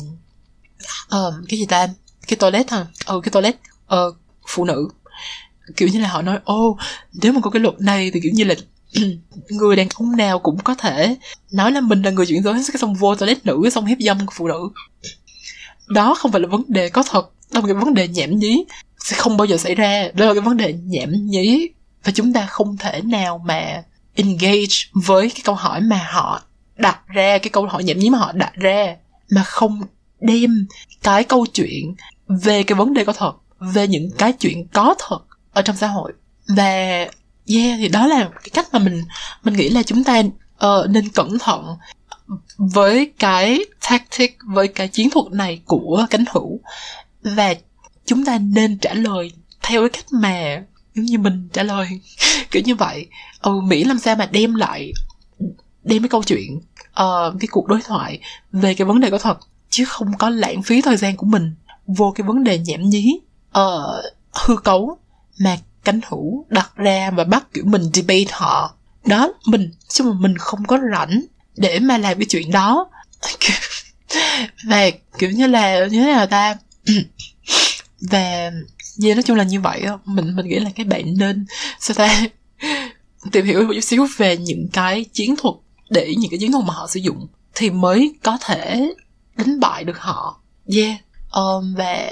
uh, cái gì ta cái toilet hả? Ừ cái toilet uh, phụ nữ. Kiểu như là họ nói ô nếu mà có cái luật này thì kiểu như là người đàn ông nào cũng có thể nói là mình là người chuyển giới cái xong vô toilet nữ xong hiếp dâm phụ nữ. Đó không phải là vấn đề có thật đó là cái vấn đề nhảm nhí sẽ không bao giờ xảy ra. Đó là cái vấn đề nhảm nhí và chúng ta không thể nào mà engage với cái câu hỏi mà họ đặt ra cái câu hỏi nhảm nhí mà họ đặt ra mà không đem cái câu chuyện về cái vấn đề có thật về những cái chuyện có thật ở trong xã hội. Và yeah thì đó là cái cách mà mình mình nghĩ là chúng ta uh, nên cẩn thận với cái tactic với cái chiến thuật này của cánh hữu. Và chúng ta nên trả lời theo cái cách mà như mình trả lời. Kiểu như vậy. Ừ mỹ làm sao mà đem lại đem cái câu chuyện uh, cái cuộc đối thoại về cái vấn đề có thật chứ không có lãng phí thời gian của mình vô cái vấn đề nhảm nhí uh, hư cấu mà cánh hữu đặt ra và bắt kiểu mình debate họ. Đó mình chứ mà mình không có rảnh để mà làm cái chuyện đó. Và kiểu như là như thế nào ta? Và yeah, nói chung là như vậy mình mình nghĩ là các bạn nên sao ta tìm hiểu một chút xíu về những cái chiến thuật để những cái chiến thuật mà họ sử dụng thì mới có thể đánh bại được họ. Yeah. Um, và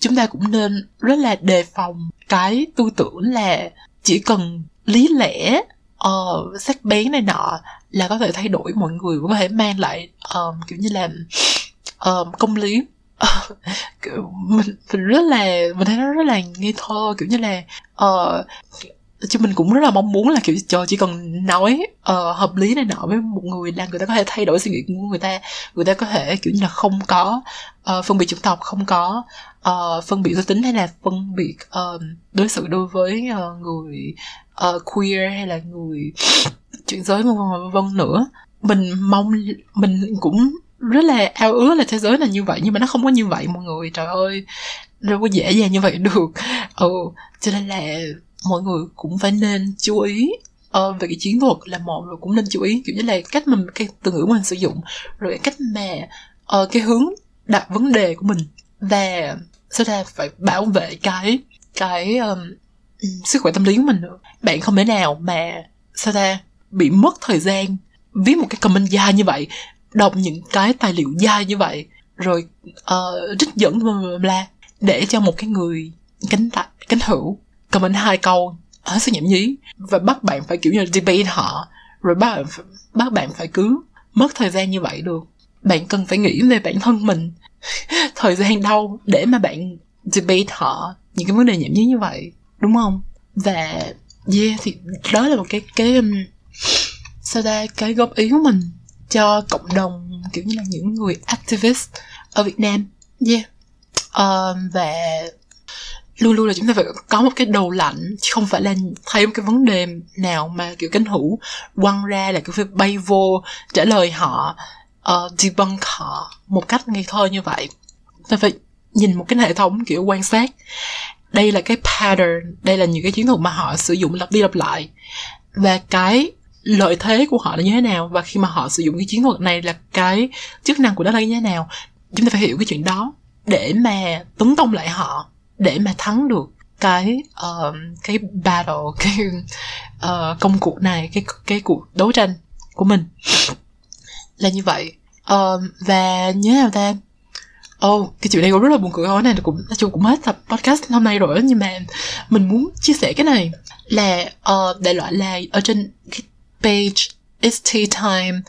chúng ta cũng nên rất là đề phòng cái tư tưởng là chỉ cần lý lẽ uh, sắc bén này nọ là có thể thay đổi mọi người cũng có thể mang lại um, kiểu như là um, công lý. mình mình rất là mình thấy nó rất là ngây thơ kiểu như là uh, chứ mình cũng rất là mong muốn là kiểu cho chỉ cần nói uh, hợp lý này nọ với một người là người ta có thể thay đổi suy nghĩ của người ta. Người ta có thể kiểu như là không có uh, phân biệt chủng tộc không có uh, phân biệt giới tính hay là phân biệt uh, đối xử đối với uh, người uh, queer hay là người chuyển giới vân vân nữa. Mình mong mình cũng rất là ao ước là thế giới là như vậy nhưng mà nó không có như vậy mọi người trời ơi. Đâu có dễ dàng như vậy được. Ừ cho nên là mọi người cũng phải nên chú ý uh, về cái chiến thuật là một rồi cũng nên chú ý kiểu như là cách mình cái từ ngữ mình sử dụng rồi cái cách mà uh, cái hướng đặt vấn đề của mình và sau ra phải bảo vệ cái cái um, sức khỏe tâm lý của mình nữa. Bạn không thể nào mà sao ta bị mất thời gian viết một cái comment dài như vậy đọc những cái tài liệu dài như vậy rồi uh, trích dẫn bla để cho một cái người cánh tạ, cánh hữu comment hai câu ở sự nhảm nhí. Và bắt bạn phải kiểu như là debate họ rồi bắt bạn bắt bạn phải cứ mất thời gian như vậy được. Bạn cần phải nghĩ về bản thân mình. Thời gian đâu để mà bạn debate họ những cái vấn đề nhảm nhí như vậy đúng không? Và yeah thì đó là một cái cái sau sao ra cái góp ý của mình cho cộng đồng kiểu như là những người activist ở Việt Nam. Yeah. Um, và luôn luôn là chúng ta phải có một cái đầu lạnh chứ không phải là thấy một cái vấn đề nào mà kiểu cánh hữu quăng ra là cứ phải bay vô trả lời họ uh, debunk họ một cách ngây thơ như vậy. Ta phải nhìn một cái hệ thống kiểu quan sát. Đây là cái pattern đây là những cái chiến thuật mà họ sử dụng lặp đi lặp lại. Và cái lợi thế của họ là như thế nào và khi mà họ sử dụng cái chiến thuật này là cái chức năng của nó là như thế nào chúng ta phải hiểu cái chuyện đó để mà tấn công lại họ để mà thắng được cái uh, cái battle cái uh, công cuộc này cái cái cuộc đấu tranh của mình. Là như vậy. Uh, và như thế nào ta? Oh, cái chuyện này cũng rất là buồn cười thôi này cũng nói chung cũng hết tập podcast hôm nay rồi nhưng mà mình muốn chia sẻ cái này là uh, đại loại là ở trên cái page It's Tea Time.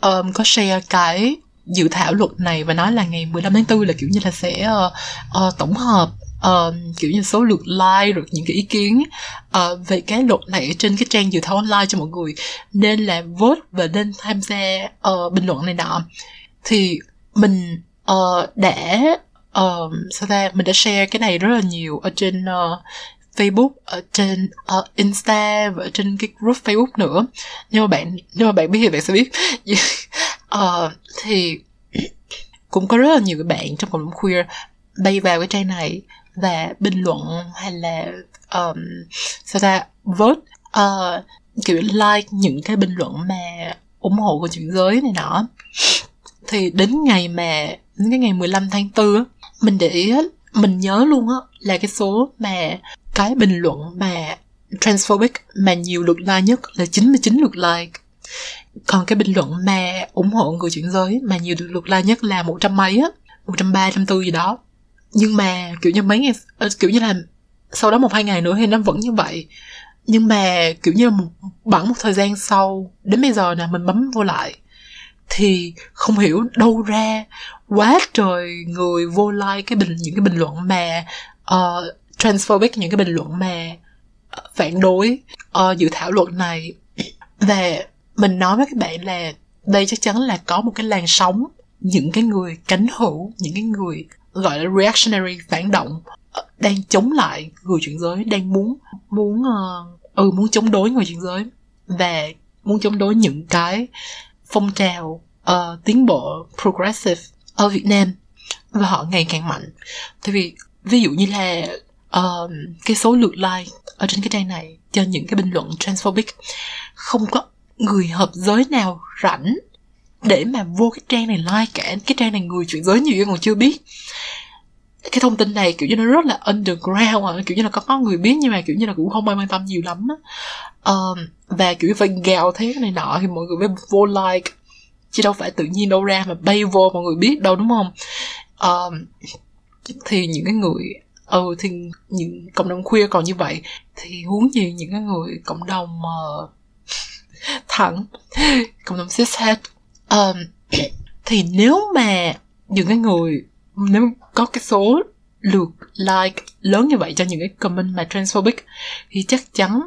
Um, có share cái dự thảo luật này và nói là ngày 15 tháng 4 là kiểu như là sẽ uh, uh, tổng hợp um, kiểu như số lượt like rồi những cái ý kiến. Uh, về cái luật này trên cái trang dự thảo online cho mọi người nên là vote và nên tham gia uh, bình luận này nọ. Thì mình uh, đã uh, sao ta mình đã share cái này rất là nhiều ở trên uh, Facebook ở trên uh, Insta và trên cái group Facebook nữa. Nhưng mà bạn nhưng mà bạn biết thì bạn sẽ biết. Uh, thì cũng có rất là nhiều bạn trong cộng đồng queer bay vào cái trang này và bình luận hay là um, sao ta vote uh, kiểu like những cái bình luận mà ủng hộ của chuyển giới này nọ. Thì đến ngày mà đến cái ngày 15 tháng 4 mình để ý mình nhớ luôn á là cái số mà cái bình luận mà transphobic mà nhiều lượt like nhất là 99 lượt like. Còn cái bình luận mà ủng hộ người chuyển giới mà nhiều lượt like nhất là một trăm mấy á một trăm ba trăm tư gì đó. Nhưng mà kiểu như mấy ngày ờ, kiểu như là sau đó một hai ngày nữa thì nó vẫn như vậy. Nhưng mà kiểu như là một, bẵng một thời gian sau đến bây giờ nè mình bấm vô lại thì không hiểu đâu ra quá trời người vô like cái bình những cái bình luận mà uh, transphobic những cái bình luận mà ờ, phản đối uh, dự thảo luật này. Và mình nói với các bạn là đây chắc chắn là có một cái làn sóng những cái người cánh hữu những cái người gọi là reactionary phản động ờ, đang chống lại người chuyển giới đang muốn muốn uh, ừ muốn chống đối người chuyển giới. Và muốn chống đối những cái phong trào uh, tiến bộ progressive ở Việt Nam. Và họ ngày càng mạnh. Tại vì ví dụ như là uh, cái số lượt like ở trên cái trang này cho những cái bình luận transphobic. Không có người hợp giới nào rảnh để mà vô cái trang này like cả. Cái trang này người chuyển giới nhiều còn chưa biết. Cái thông tin này kiểu như nó rất là underground à, kiểu như là có có người biết nhưng mà kiểu như là cũng không ai quan tâm nhiều lắm á. Uh, và kiểu phải gào thế này nọ thì mọi người mới vô like. Chứ đâu phải tự nhiên đâu ra mà bay vô mọi người biết đâu đúng không? Uh, thì những cái người ừ thì những cộng đồng khuya còn như vậy thì huống gì những cái người cộng đồng uh, thẳng cộng đồng cishet um, thì nếu mà những cái người nếu có cái số lượt like lớn như vậy cho những cái comment mà transphobic thì chắc chắn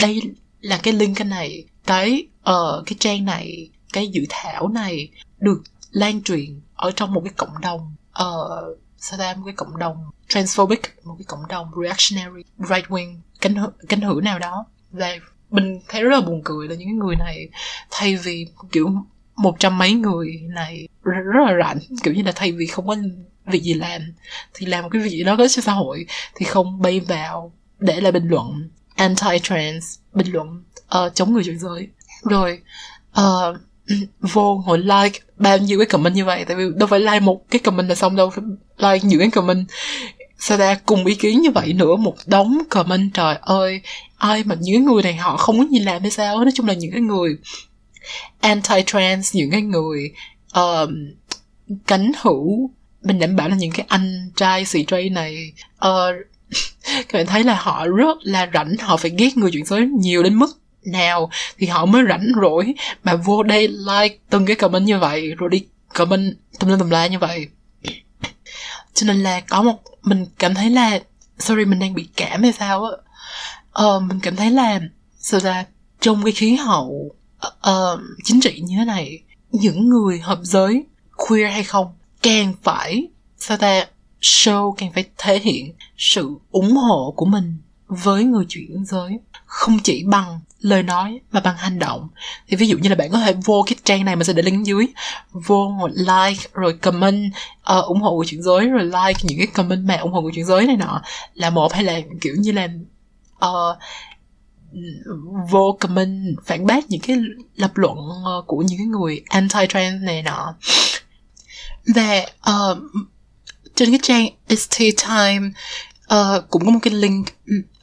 đây là cái link cái này cái uh, cái trang này cái dự thảo này được lan truyền ở trong một cái cộng đồng uh, sao ta? Một cái cộng đồng transphobic một cái cộng đồng reactionary right wing cánh hữu cánh hữu nào đó. Và mình thấy rất là buồn cười là những người này thay vì kiểu một trăm mấy người này rất là rảnh kiểu như là thay vì không có việc gì làm thì làm một cái việc gì đó có cho xã hội thì không bay vào để lại bình luận anti trans bình luận uh, chống người chuyển giới. Rồi uh, vô ngồi like bao nhiêu cái comment như vậy? Tại vì đâu phải like một cái comment là xong đâu phải like nhiều cái comment. Sao ra cùng ý kiến như vậy nữa một đống comment. Trời ơi ai mà những người này họ không có gì làm hay sao? Nói chung là những cái người anti trans những cái người um, cánh hữu. Mình đảm bảo là những cái anh trai xì trai này uh, các bạn thấy là họ rất là rảnh họ phải ghét người chuyển giới nhiều đến mức nào thì họ mới rảnh rỗi mà vô đây like từng cái comment như vậy rồi đi comment tùm lên tùm la như vậy. Cho nên là có một mình cảm thấy là sorry mình đang bị cảm hay sao á. Ờ, mình cảm thấy là sao ra trong cái khí hậu uh, chính trị như thế này những người hợp giới queer hay không càng phải sao ta show càng phải thể hiện sự ủng hộ của mình với người chuyển giới không chỉ bằng lời nói mà bằng hành động. Thì ví dụ như là bạn có thể vô cái trang này mà sẽ để link dưới. Vô một like rồi comment uh, ủng hộ người chuyển giới rồi like những cái comment mà ủng hộ người chuyển giới này nọ. Là một hay là kiểu như là uh, vô comment phản bác những cái lập luận uh, của những cái người anti trans này nọ. Và uh, trên cái trang ST Time uh, cũng có một cái link.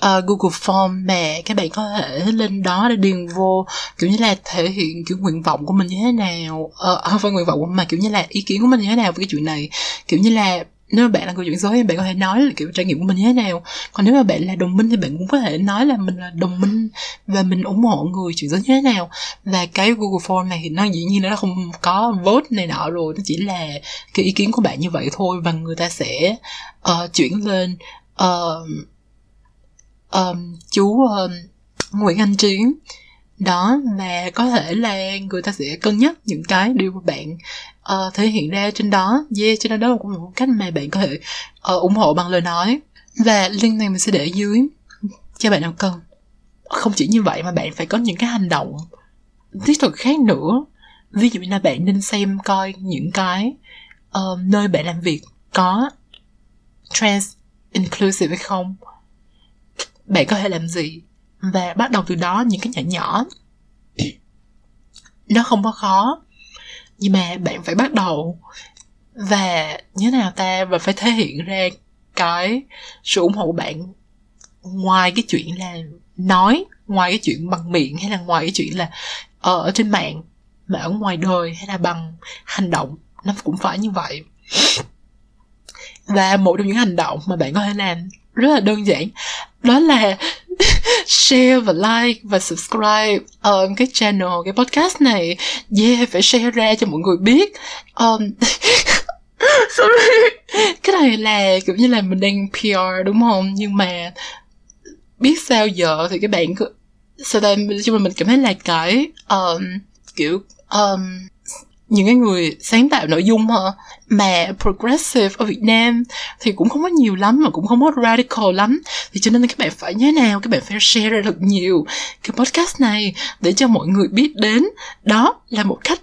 Uh, Google Form mà các bạn có thể lên đó để điền vô kiểu như là thể hiện kiểu nguyện vọng của mình như thế nào. Uh, không phải nguyện vọng mà kiểu như là ý kiến của mình như thế nào về cái chuyện này. Kiểu như là nếu mà bạn là người chuyển giới thì bạn có thể nói là kiểu trải nghiệm của mình như thế nào. Còn nếu mà bạn là đồng minh thì bạn cũng có thể nói là mình là đồng minh và mình ủng hộ người chuyển giới như thế nào. Và cái Google Form này thì nó dĩ nhiên nó không có vote này nọ rồi nó chỉ là cái ý kiến của bạn như vậy thôi và người ta sẽ uh, chuyển lên uh, uh, chú uh, Nguyễn Anh Chiến đó mà có thể là người ta sẽ cân nhắc những cái điều mà bạn uh, thể hiện ra trên đó. Yeah cho nên đó cũng là một cách mà bạn có thể uh, ủng hộ bằng lời nói. Và link này mình sẽ để dưới. Cho bạn nào cần. Không chỉ như vậy mà bạn phải có những cái hành động thiết thực khác nữa. Ví dụ như là bạn nên xem coi những cái uh, nơi bạn làm việc có trans inclusive hay không? Bạn có thể làm gì và bắt đầu từ đó những cái nhỏ nhỏ? Nó không có khó, nhưng mà bạn phải bắt đầu. Và như thế nào ta? Và phải thể hiện ra cái sự ủng hộ của bạn ngoài cái chuyện là nói, ngoài cái chuyện bằng miệng hay là ngoài cái chuyện là ở trên mạng, mà ở ngoài đời hay là bằng hành động. Nó cũng phải như vậy và một trong những hành động mà bạn có thể làm. Rất là đơn giản. Đó là share và like và subscribe um, cái channel cái podcast này. Yeah phải share ra cho mọi người biết. Um, sorry. Cái này là kiểu như là mình đang PR đúng không? Nhưng mà biết sao giờ thì các bạn cứ sau đây chung mình cảm thấy là cái um, kiểu um, những cái người sáng tạo nội dung hả mà progressive ở Việt Nam thì cũng không có nhiều lắm mà cũng không có radical lắm. Thì cho nên các bạn phải như thế nào các bạn phải share ra thật nhiều cái podcast này để cho mọi người biết đến. Đó là một cách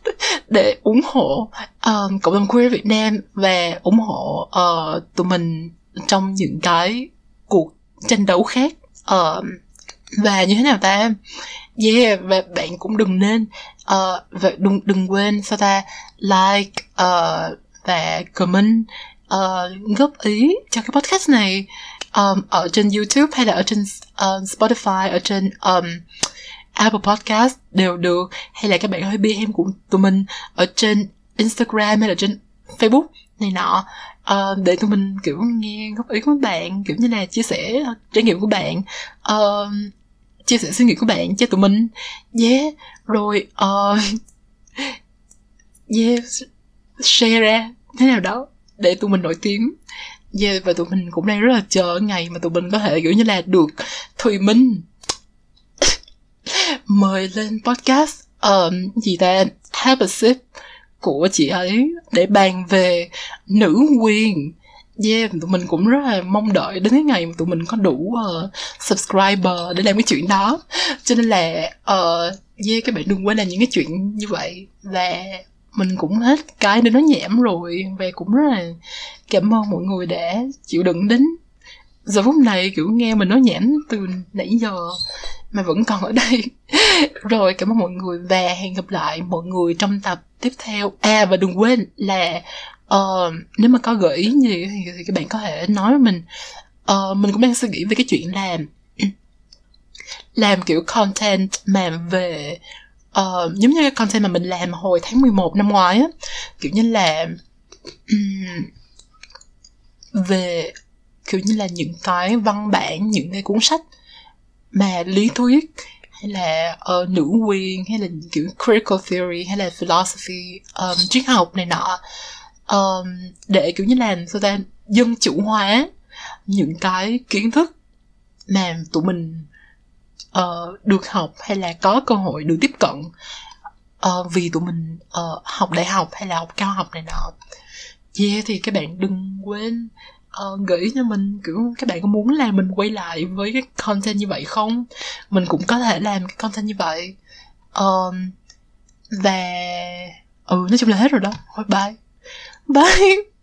để ủng hộ um, cộng đồng queer Việt Nam và ủng hộ uh, tụi mình trong những cái cuộc tranh đấu khác. Uh, và như thế nào ta? Yeah và bạn cũng đừng nên ờ, uh, và đừng đừng quên sao ta? Like uh, và comment uh, góp ý cho cái podcast này um, ở trên YouTube hay là ở trên uh, Spotify ở trên um, Apple Podcast đều được. Hay là các bạn hơi bi em của tụi mình ở trên Instagram hay là trên Facebook này nọ uh, để tụi mình kiểu nghe góp ý của bạn kiểu như là chia sẻ trải nghiệm của bạn. Uh, chia sẻ suy nghĩ của bạn cho tụi mình. Yeah rồi uh, yeah share ra thế nào đó để tụi mình nổi tiếng. Yeah và tụi mình cũng đang rất là chờ ngày mà tụi mình có thể kiểu như là được thùy minh mời lên podcast. Um, gì ta? Have a sip của chị ấy để bàn về nữ quyền yeah tụi mình cũng rất là mong đợi đến cái ngày mà tụi mình có đủ uh, subscriber để làm cái chuyện đó. Cho nên là uh, yeah các bạn đừng quên là những cái chuyện như vậy và mình cũng hết cái để nó nhảm rồi và cũng rất là cảm ơn mọi người đã chịu đựng đến giờ phút này kiểu nghe mình nói nhảm từ nãy giờ mà vẫn còn ở đây. Rồi cảm ơn mọi người và hẹn gặp lại mọi người trong tập tiếp theo. À và đừng quên là uh, nếu mà có gợi ý gì thì, thì các bạn có thể nói với mình. Uh, mình cũng đang suy nghĩ về cái chuyện làm làm kiểu content mà về uh, giống như cái content mà mình làm hồi tháng 11 năm ngoái á. Kiểu như là um, về kiểu như là những cái văn bản những cái cuốn sách mà lý thuyết hay là uh, nữ quyền hay là kiểu critical theory hay là philosophy um, triết học này nọ um, để kiểu như là sao ta dân chủ hóa những cái kiến thức mà tụi mình uh, được học hay là có cơ hội được tiếp cận uh, vì tụi mình uh, học đại học hay là học cao học này nọ. Yeah thì các bạn đừng quên uh, gửi cho mình kiểu các bạn có muốn là mình quay lại với cái content như vậy không? Mình cũng có thể làm cái content như vậy. Um, và ừ nói chung là hết rồi đó. Bye bye. Bye